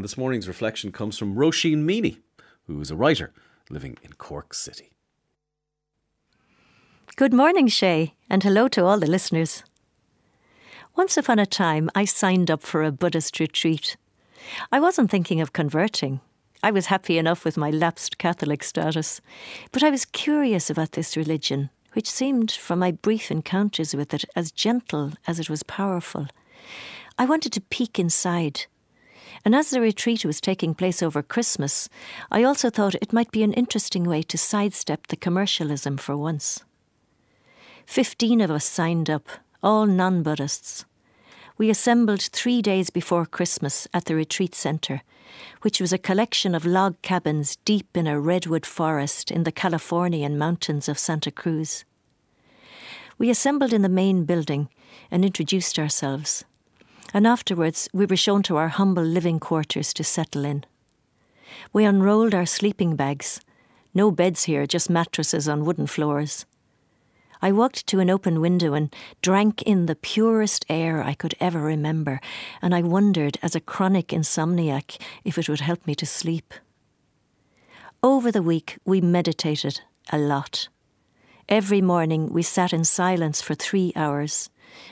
And this morning's reflection comes from Roisin Meaney, who is a writer living in Cork City. Good morning, Shay, and hello to all the listeners. Once upon a time, I signed up for a Buddhist retreat. I wasn't thinking of converting. I was happy enough with my lapsed Catholic status, but I was curious about this religion, which seemed, from my brief encounters with it, as gentle as it was powerful. I wanted to peek inside. And as the retreat was taking place over Christmas, I also thought it might be an interesting way to sidestep the commercialism for once. Fifteen of us signed up, all non Buddhists. We assembled three days before Christmas at the retreat centre, which was a collection of log cabins deep in a redwood forest in the Californian mountains of Santa Cruz. We assembled in the main building and introduced ourselves, and afterwards we were shown to our humble living quarters to settle in. We unrolled our sleeping bags. No beds here, just mattresses on wooden floors. I walked to an open window and drank in the purest air I could ever remember, and I wondered, as a chronic insomniac, if it would help me to sleep. Over the week, we meditated a lot. Every morning, we sat in silence for three hours,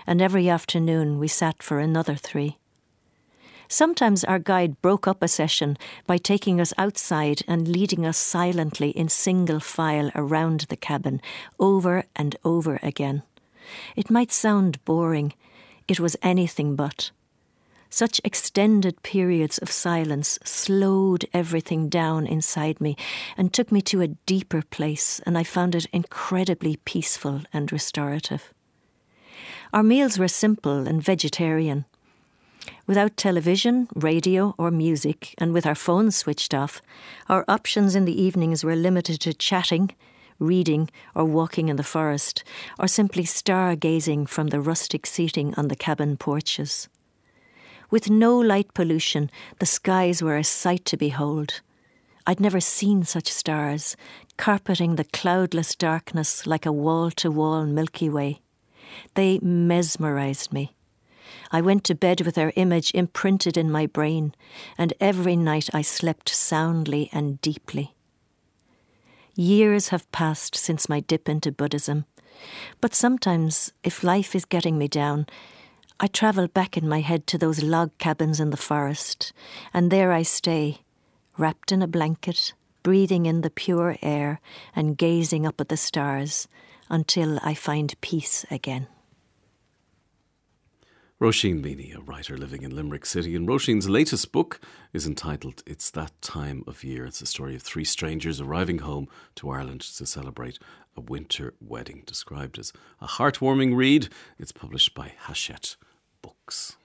and every afternoon, we sat for another three. Sometimes our guide broke up a session by taking us outside and leading us silently in single file around the cabin, over and over again. It might sound boring, it was anything but. Such extended periods of silence slowed everything down inside me and took me to a deeper place, and I found it incredibly peaceful and restorative. Our meals were simple and vegetarian. Without television, radio, or music, and with our phones switched off, our options in the evenings were limited to chatting, reading, or walking in the forest, or simply stargazing from the rustic seating on the cabin porches. With no light pollution, the skies were a sight to behold. I'd never seen such stars, carpeting the cloudless darkness like a wall to wall Milky Way. They mesmerized me. I went to bed with their image imprinted in my brain, and every night I slept soundly and deeply. Years have passed since my dip into Buddhism, but sometimes, if life is getting me down, I travel back in my head to those log cabins in the forest, and there I stay, wrapped in a blanket, breathing in the pure air and gazing up at the stars until I find peace again. Roisin Meaney, a writer living in Limerick City, and Roisin's latest book is entitled It's That Time of Year. It's a story of three strangers arriving home to Ireland to celebrate a winter wedding, described as a heartwarming read. It's published by Hachette Books.